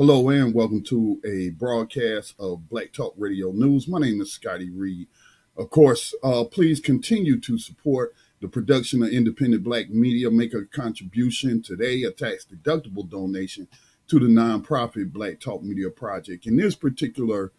Hello and welcome to a broadcast of Black Talk Radio News. My name is Scotty Reed. Of course, uh, please continue to support the production of independent black media. Make a contribution today, a tax deductible donation to the nonprofit Black Talk Media Project. In this particular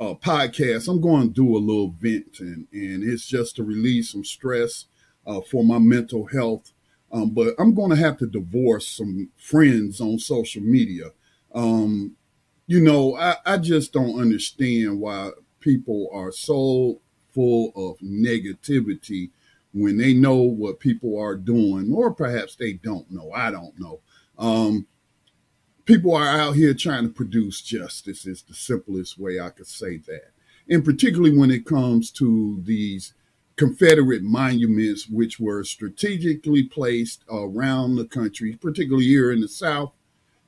uh, podcast, I'm going to do a little vent, and, it's just to release some stress uh, for my mental health. Um, but I'm going to have to divorce some friends on social media um, you know, I, I just don't understand why people are so full of negativity when they know what people are doing, or perhaps they don't know. I don't know. Um, people are out here trying to produce justice, is the simplest way I could say that. And particularly when it comes to these Confederate monuments, which were strategically placed around the country, particularly here in the South,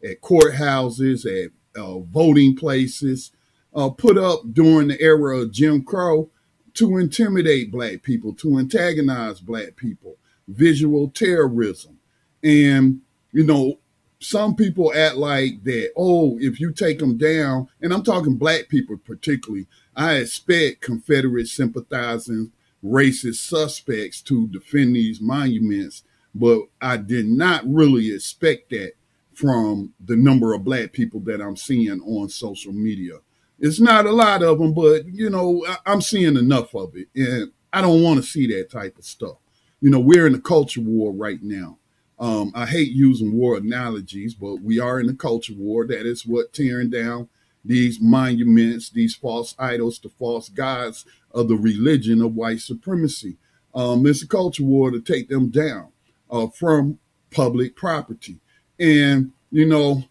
at courthouses, at uh, voting places, uh, put up during the era of Jim Crow to intimidate black people, to antagonize black people, visual terrorism. And, you know, some people act like that, oh, if you take them down, and I'm talking black people particularly, I expect Confederate sympathizing racist suspects to defend these monuments, but I did not really expect that from the number of black people that I'm seeing on social media. It's not a lot of them, but you know, I'm seeing enough of it. And I don't want to see that type of stuff. You know, we're in a culture war right now. Um, I hate using war analogies, but we are in a culture war. That is what tearing down these monuments, these false idols, the false gods of the religion of white supremacy. Um, it's a culture war to take them down uh, from public property. And, you know,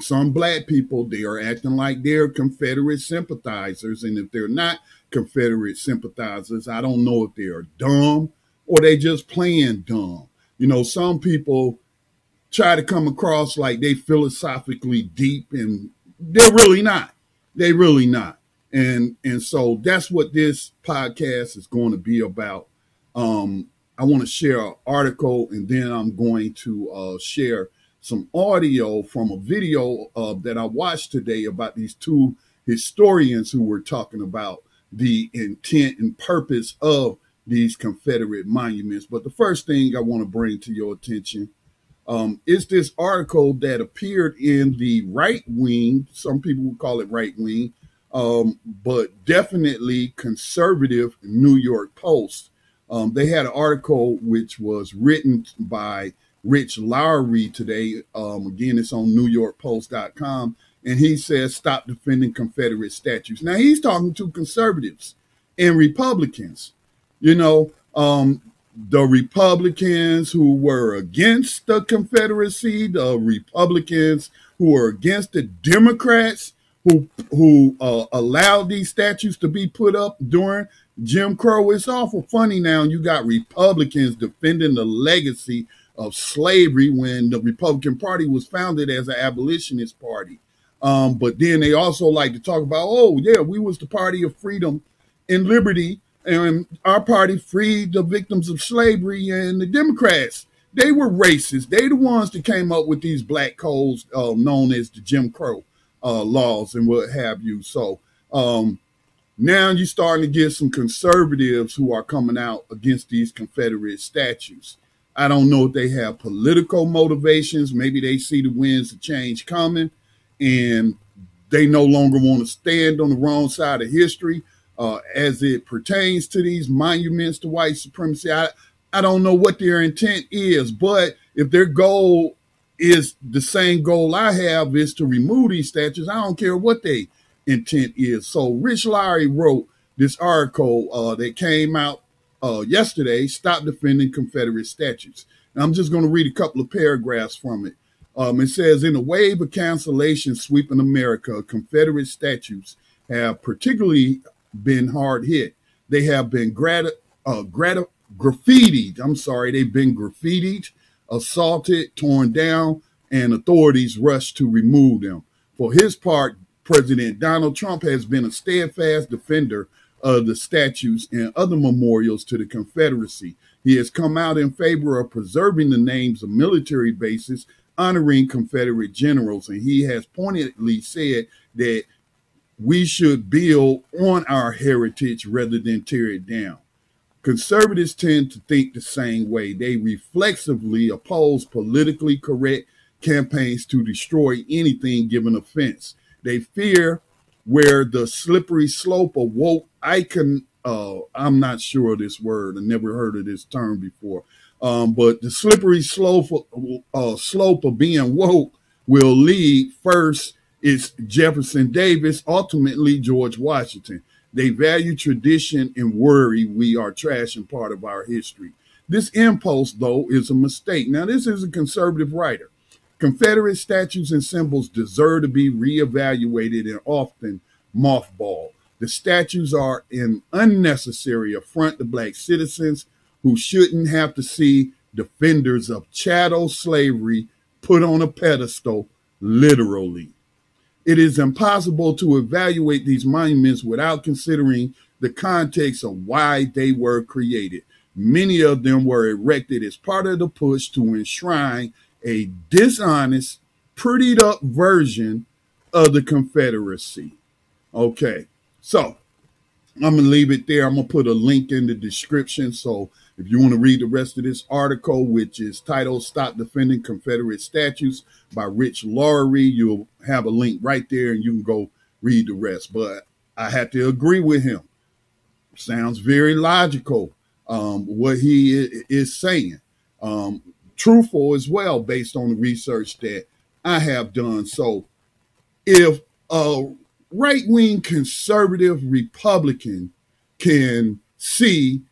some black people, they are acting like they're Confederate sympathizers. And if they're not Confederate sympathizers, I don't know if they are dumb or they just playing dumb. You know, some people try to come across like they philosophically deep and they're really not. They really not. And and so that's what this podcast is going to be about. Um, I want to share an article and then I'm going to uh, share some audio from a video uh, that I watched today about these two historians who were talking about the intent and purpose of these Confederate monuments. But the first thing I want to bring to your attention um, is this article that appeared in the right wing, some people would call it right wing, um, but definitely conservative New York Post. Um, they had an article which was written by Rich Lowry today. Um, again, it's on NewYorkPost.com. And he says, stop defending Confederate statues. Now, he's talking to conservatives and Republicans. You know, um, the Republicans who were against the Confederacy, the Republicans who were against the Democrats who who uh, allowed these statues to be put up during Jim Crow. It's awful funny now. You got Republicans defending the legacy of slavery when the Republican Party was founded as an abolitionist party. Um, but then they also like to talk about, oh yeah, we was the party of freedom and liberty, and our party freed the victims of slavery. And the Democrats, they were racist. They the ones that came up with these black codes uh, known as the Jim Crow uh, laws and what have you. So um, now you're starting to get some conservatives who are coming out against these Confederate statues. I don't know if they have political motivations. Maybe they see the winds of change coming and they no longer want to stand on the wrong side of history uh, as it pertains to these monuments to white supremacy. I, I don't know what their intent is, but if their goal is the same goal I have is to remove these statues, I don't care what their intent is. So Rich Lowry wrote this article uh, that came out uh, yesterday, Stop Defending Confederate Statues. And I'm just going to read a couple of paragraphs from it. Um, it says, in a wave of cancellation sweeping America, Confederate statues have particularly been hard hit. They have been grat- uh, graffitied. I'm sorry, they've been graffitied, assaulted, torn down, and authorities rushed to remove them. For his part, President Donald Trump has been a steadfast defender of the statues and other memorials to the Confederacy. He has come out in favor of preserving the names of military bases honoring Confederate generals, and he has pointedly said that we should build on our heritage rather than tear it down. Conservatives tend to think the same way. They reflexively oppose politically correct campaigns to destroy anything given offense. They fear where the slippery slope of woke icon, uh, I'm not sure of this word, I never heard of this term before, um, but the slippery slope, uh, slope of being woke will lead first is Jefferson Davis, ultimately George Washington. They value tradition and worry we are trashing part of our history. This impulse, though, is a mistake. Now, this is a conservative writer. Confederate statues and symbols deserve to be reevaluated and often mothballed. The statues are an unnecessary affront to black citizens who shouldn't have to see defenders of chattel slavery put on a pedestal, literally. It is impossible to evaluate these monuments without considering the context of why they were created. Many of them were erected as part of the push to enshrine a dishonest, prettied up version of the Confederacy. Okay, so I'm gonna leave it there. I'm gonna put a link in the description. So if you want to read the rest of this article, which is titled Stop Defending Confederate Statues by Rich Lowry, you'll have a link right there and you can go read the rest. But I had to agree with him. Sounds very logical, um, what he is saying. Um, truthful as well based on the research that I have done. So if a right wing conservative Republican can see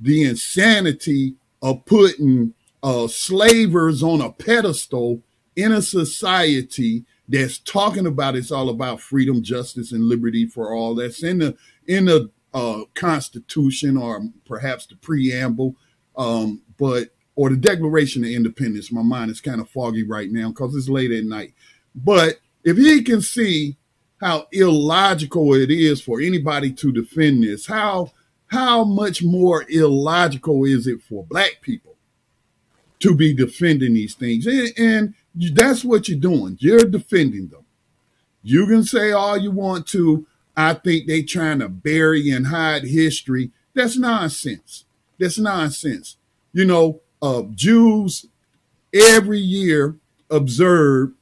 the insanity of putting uh, slavers on a pedestal in a society that's talking about it's all about freedom, justice, and liberty for all. That's in the in the uh, Constitution or perhaps the preamble, um, but or the Declaration of Independence. My mind is kind of foggy right now because it's late at night. But if he can see how illogical it is for anybody to defend this, how how much more illogical is it for black people to be defending these things? And, and that's what you're doing. You're defending them. You can say all you want to. I think they trying to bury and hide history. That's nonsense. That's nonsense. You know, uh, Jews every year observe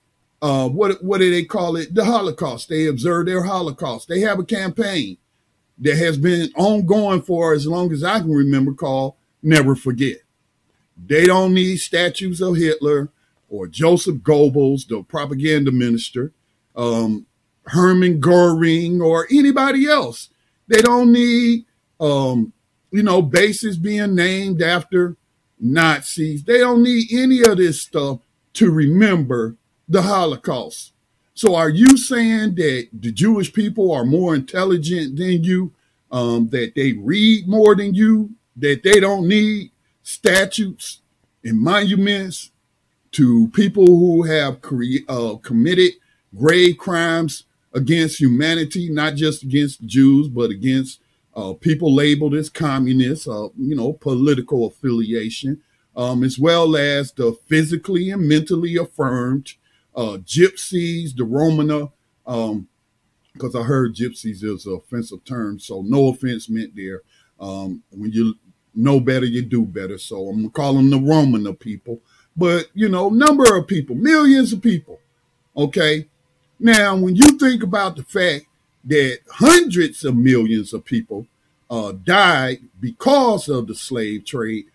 uh, what what do they call it? The Holocaust. They observe their Holocaust. They have a campaign that has been ongoing for as long as I can remember called Never Forget. They don't need statues of Hitler or Joseph Goebbels, the propaganda minister, um, Hermann Goering, or anybody else. They don't need, um, you know, bases being named after Nazis. They don't need any of this stuff to remember the Holocaust. So are you saying that the Jewish people are more intelligent than you, um, that they read more than you, that they don't need statutes and monuments to people who have cre- uh, committed grave crimes against humanity, not just against Jews, but against uh, people labeled as communists, uh, you know, political affiliation, um, as well as the physically and mentally affirmed uh, gypsies, the Romana, um, because I heard gypsies is an offensive term, so no offense meant there. Um, when you know better, you do better. So I'm gonna call them the Romana people. But you know, number of people, millions of people. Okay. Now, when you think about the fact that hundreds of millions of people uh, died because of the slave trade,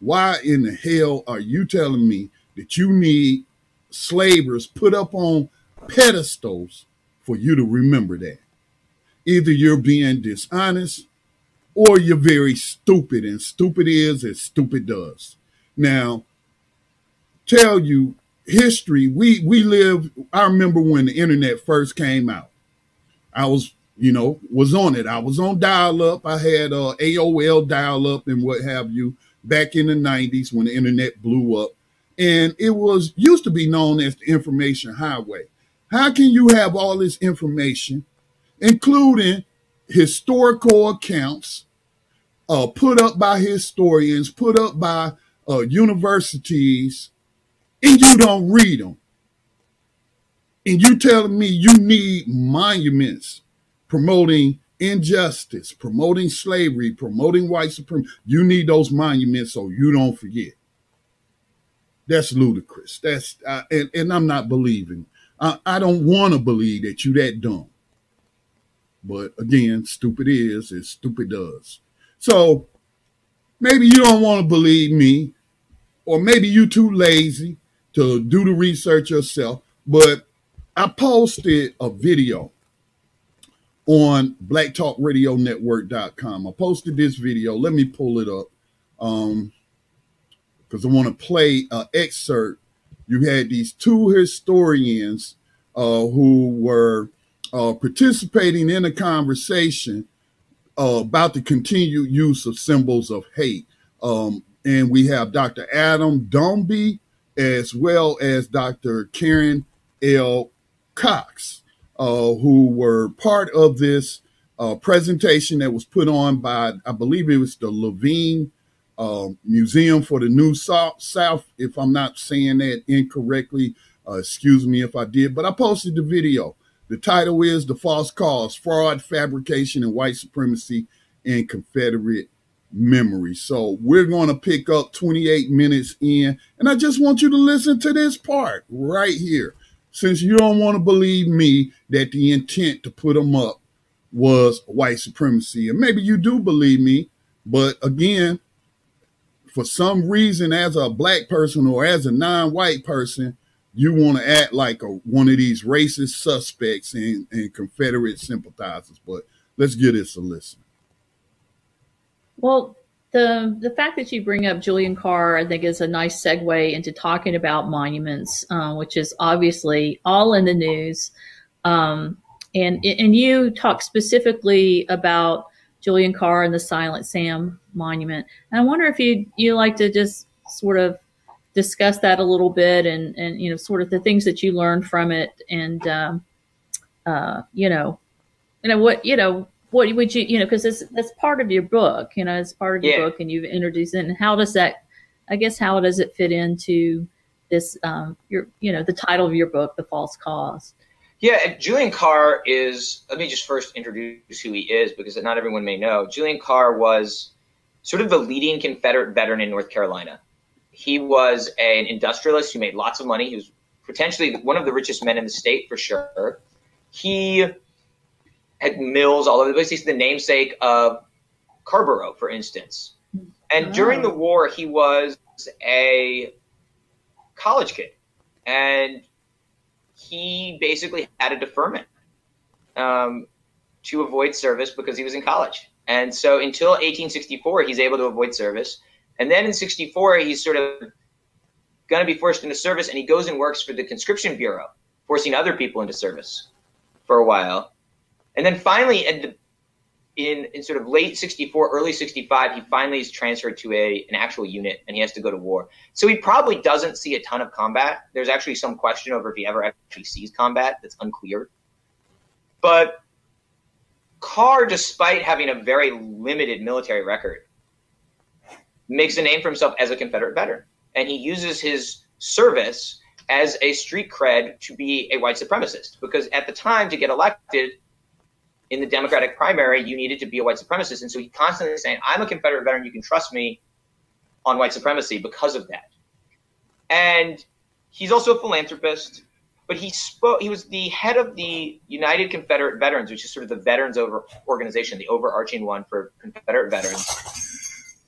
why in the hell are you telling me that you need slavers put up on pedestals for you to remember that? Either you're being dishonest or you're very stupid, and stupid is as stupid does. Now, tell you history, we we live. I remember when the internet first came out. I was, you know, was on it. I was on dial up. I had uh, AOL dial up and what have you back in the 90s when the internet blew up. And it was used to be known as the information highway. How can you have all this information, including historical accounts, uh, put up by historians, put up by uh, universities, and you don't read them. And you telling me you need monuments promoting injustice, promoting slavery, promoting white supremacy. You need those monuments so you don't forget. That's ludicrous. That's uh, and, and I'm not believing. I, I don't want to believe that you that dumb. But again, stupid is as stupid does. So maybe you don't want to believe me, or maybe you too lazy to do the research yourself. But I posted a video on blacktalkradionetwork.com. I posted this video. Let me pull it up. Um, because I want to play an excerpt. You had these two historians uh, who were uh, participating in a conversation uh, about the continued use of symbols of hate. Um, and we have Dr. Adam Domby as well as Dr. Karen L. Cox, uh, who were part of this uh, presentation that was put on by, I believe it was the Levine uh, Museum for the New South, South, if I'm not saying that incorrectly. Uh, excuse me if I did, but I posted the video. The title is The False Cause Fraud, Fabrication, and White Supremacy in Confederate Memory. So we're going to pick up 28 minutes in, and I just want you to listen to this part right here. Since you don't want to believe me that the intent to put them up was white supremacy, and maybe you do believe me, but again, for some reason, as a black person or as a non white person, you want to act like a, one of these racist suspects and, and Confederate sympathizers. But let's give this a listen. Well, the the fact that you bring up Julian Carr, I think, is a nice segue into talking about monuments, uh, which is obviously all in the news. Um, and and you talk specifically about Julian Carr and the Silent Sam Monument. And I wonder if you you like to just sort of discuss that a little bit and and you know sort of the things that you learned from it and um, uh, you know you know what you know what would you you know because that's part of your book you know it's part of your yeah. book and you've introduced it and how does that I guess how does it fit into this um, your you know the title of your book the false cause yeah, Julian Carr is. Let me just first introduce who he is because not everyone may know. Julian Carr was sort of the leading Confederate veteran in North Carolina. He was an industrialist who made lots of money. He was potentially one of the richest men in the state for sure. He had mills all over the place. He's the namesake of Carrboro, for instance. And oh. during the war, he was a college kid. And he basically had a deferment um, to avoid service because he was in college. And so until 1864, he's able to avoid service. And then in 64, he's sort of going to be forced into service, and he goes and works for the conscription bureau, forcing other people into service for a while. And then finally, the in, in sort of late 64, early 65, he finally is transferred to a an actual unit and he has to go to war. So he probably doesn't see a ton of combat. There's actually some question over if he ever actually sees combat that's unclear. But Carr, despite having a very limited military record, makes a name for himself as a Confederate veteran. And he uses his service as a street cred to be a white supremacist. Because at the time, to get elected, in the Democratic primary, you needed to be a white supremacist. And so he constantly saying, I'm a Confederate veteran, you can trust me on white supremacy because of that. And he's also a philanthropist, but he spoke he was the head of the United Confederate Veterans, which is sort of the veterans over organization, the overarching one for Confederate veterans,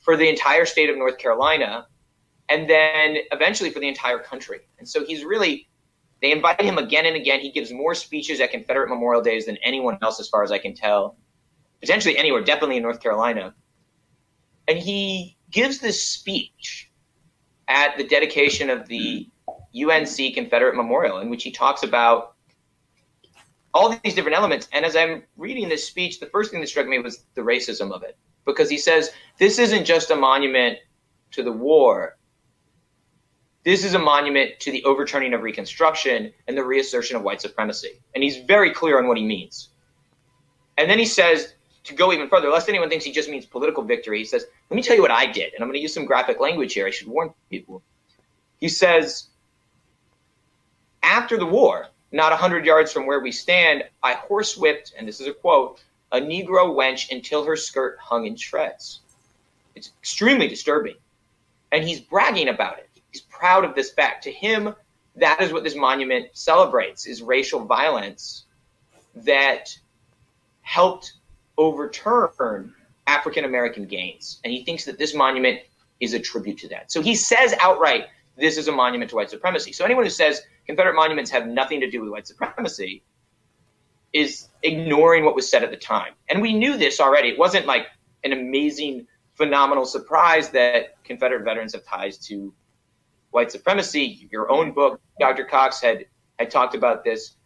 for the entire state of North Carolina, and then eventually for the entire country. And so he's really they invite him again and again. He gives more speeches at Confederate Memorial Days than anyone else, as far as I can tell. Potentially anywhere, definitely in North Carolina. And he gives this speech at the dedication of the UNC Confederate Memorial, in which he talks about all these different elements. And as I'm reading this speech, the first thing that struck me was the racism of it, because he says this isn't just a monument to the war, this is a monument to the overturning of Reconstruction and the reassertion of white supremacy. And he's very clear on what he means. And then he says, to go even further, lest anyone thinks he just means political victory, he says, Let me tell you what I did. And I'm going to use some graphic language here. I should warn people. He says, after the war, not 100 yards from where we stand, I horsewhipped, and this is a quote, a Negro wench until her skirt hung in shreds. It's extremely disturbing. And he's bragging about it. Proud of this fact. To him, that is what this monument celebrates is racial violence that helped overturn African American gains. And he thinks that this monument is a tribute to that. So he says outright, this is a monument to white supremacy. So anyone who says Confederate monuments have nothing to do with white supremacy is ignoring what was said at the time. And we knew this already. It wasn't like an amazing, phenomenal surprise that Confederate veterans have ties to white supremacy. Your own book, Dr. Cox, had had talked about this.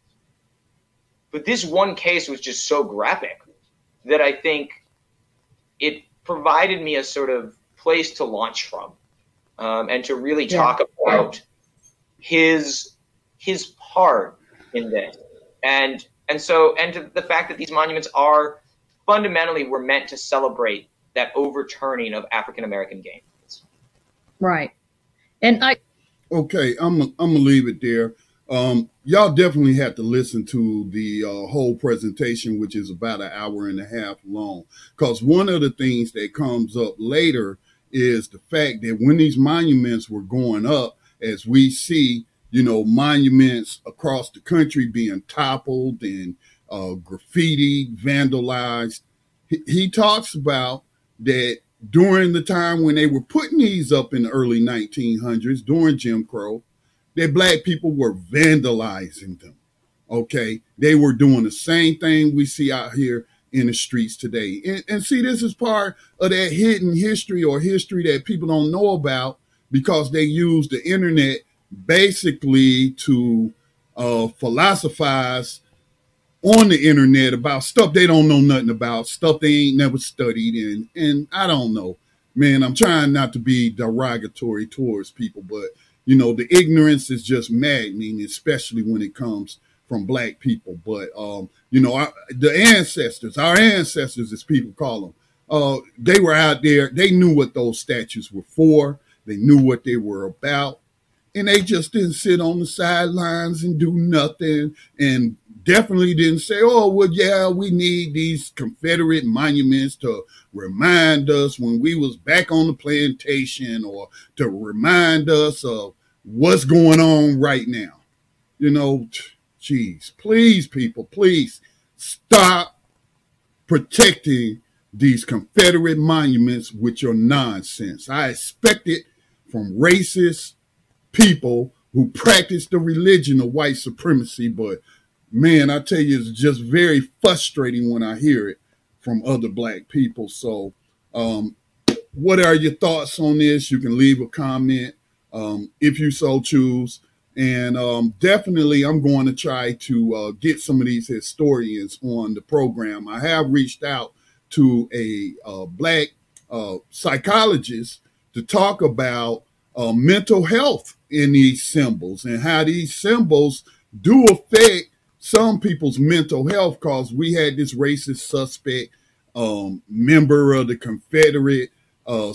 But this one case was just so graphic that I think it provided me a sort of place to launch from um, and to really talk about his his part in this and and so and the fact that these monuments are fundamentally were meant to celebrate that overturning of African American gains. Right. And I Okay, I'm I'm gonna leave it there. Um, y'all definitely have to listen to the uh, whole presentation, which is about an hour and a half long. Because one of the things that comes up later is the fact that when these monuments were going up, as we see, you know, monuments across the country being toppled and uh, graffiti, vandalized, he, he talks about that during the time when they were putting these up in the early 1900s, during Jim Crow, that black people were vandalizing them. Okay. They were doing the same thing we see out here in the streets today. And, and, see, this is part of that hidden history or history that people don't know about because they use the internet basically to uh, philosophize on the internet about stuff they don't know nothing about, stuff they ain't never studied. And, and I don't know, man, I'm trying not to be derogatory towards people, but you know, the ignorance is just maddening, especially when it comes from black people. But um, you know, our, the ancestors, our ancestors, as people call them, uh, they were out there. They knew what those statues were for. They knew what they were about, and they just didn't sit on the sidelines and do nothing. And definitely didn't say, "Oh, well, yeah, we need these Confederate monuments to remind us when we was back on the plantation, or to remind us of what's going on right now. You know, geez, please, people, please stop protecting these Confederate monuments with your nonsense. I expect it from racist people who practice the religion of white supremacy, but man, I tell you, it's just very frustrating when I hear it from other black people. So, um, what are your thoughts on this? You can leave a comment um, if you so choose. And um, definitely, I'm going to try to uh, get some of these historians on the program. I have reached out to a uh, black uh, psychologist to talk about uh, mental health in these symbols and how these symbols do affect some people's mental health. Because we had this racist suspect um, member of the Confederate uh,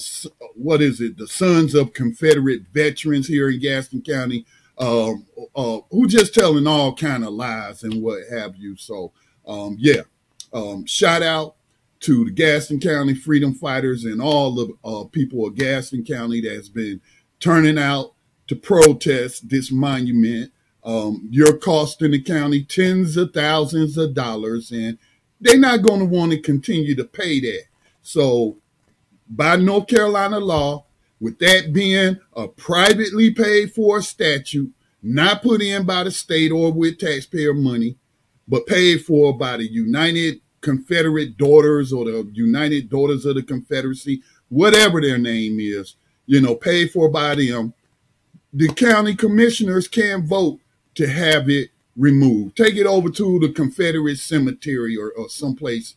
what is it? The Sons of Confederate Veterans here in Gaston County, uh, uh, who just telling all kind of lies and what have you. So, um, yeah, um, shout out to the Gaston County Freedom Fighters and all the uh, people of Gaston County that's been turning out to protest this monument. Um, you're costing the county tens of thousands of dollars, and they're not going to want to continue to pay that. So by North Carolina law, with that being a privately paid for statute, not put in by the state or with taxpayer money, but paid for by the United Confederate Daughters or the United Daughters of the Confederacy, whatever their name is, you know, paid for by them, the county commissioners can vote to have it removed. Take it over to the Confederate cemetery or, or someplace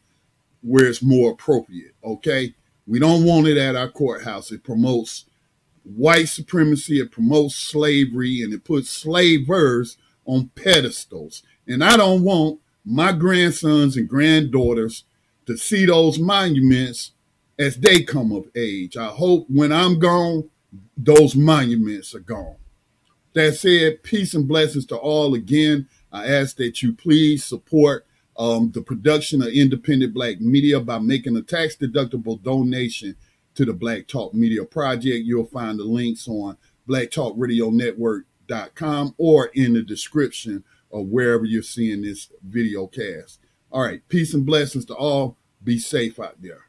where it's more appropriate, okay? We don't want it at our courthouse. It promotes white supremacy, it promotes slavery, and it puts slavers on pedestals. And I don't want my grandsons and granddaughters to see those monuments as they come of age. I hope when I'm gone, those monuments are gone. That said, peace and blessings to all again. I ask that you please support um, the production of independent black media by making a tax deductible donation to the Black Talk Media Project. You'll find the links on blacktalkradionetwork.com or in the description of wherever you're seeing this video cast. All right, peace and blessings to all. Be safe out there.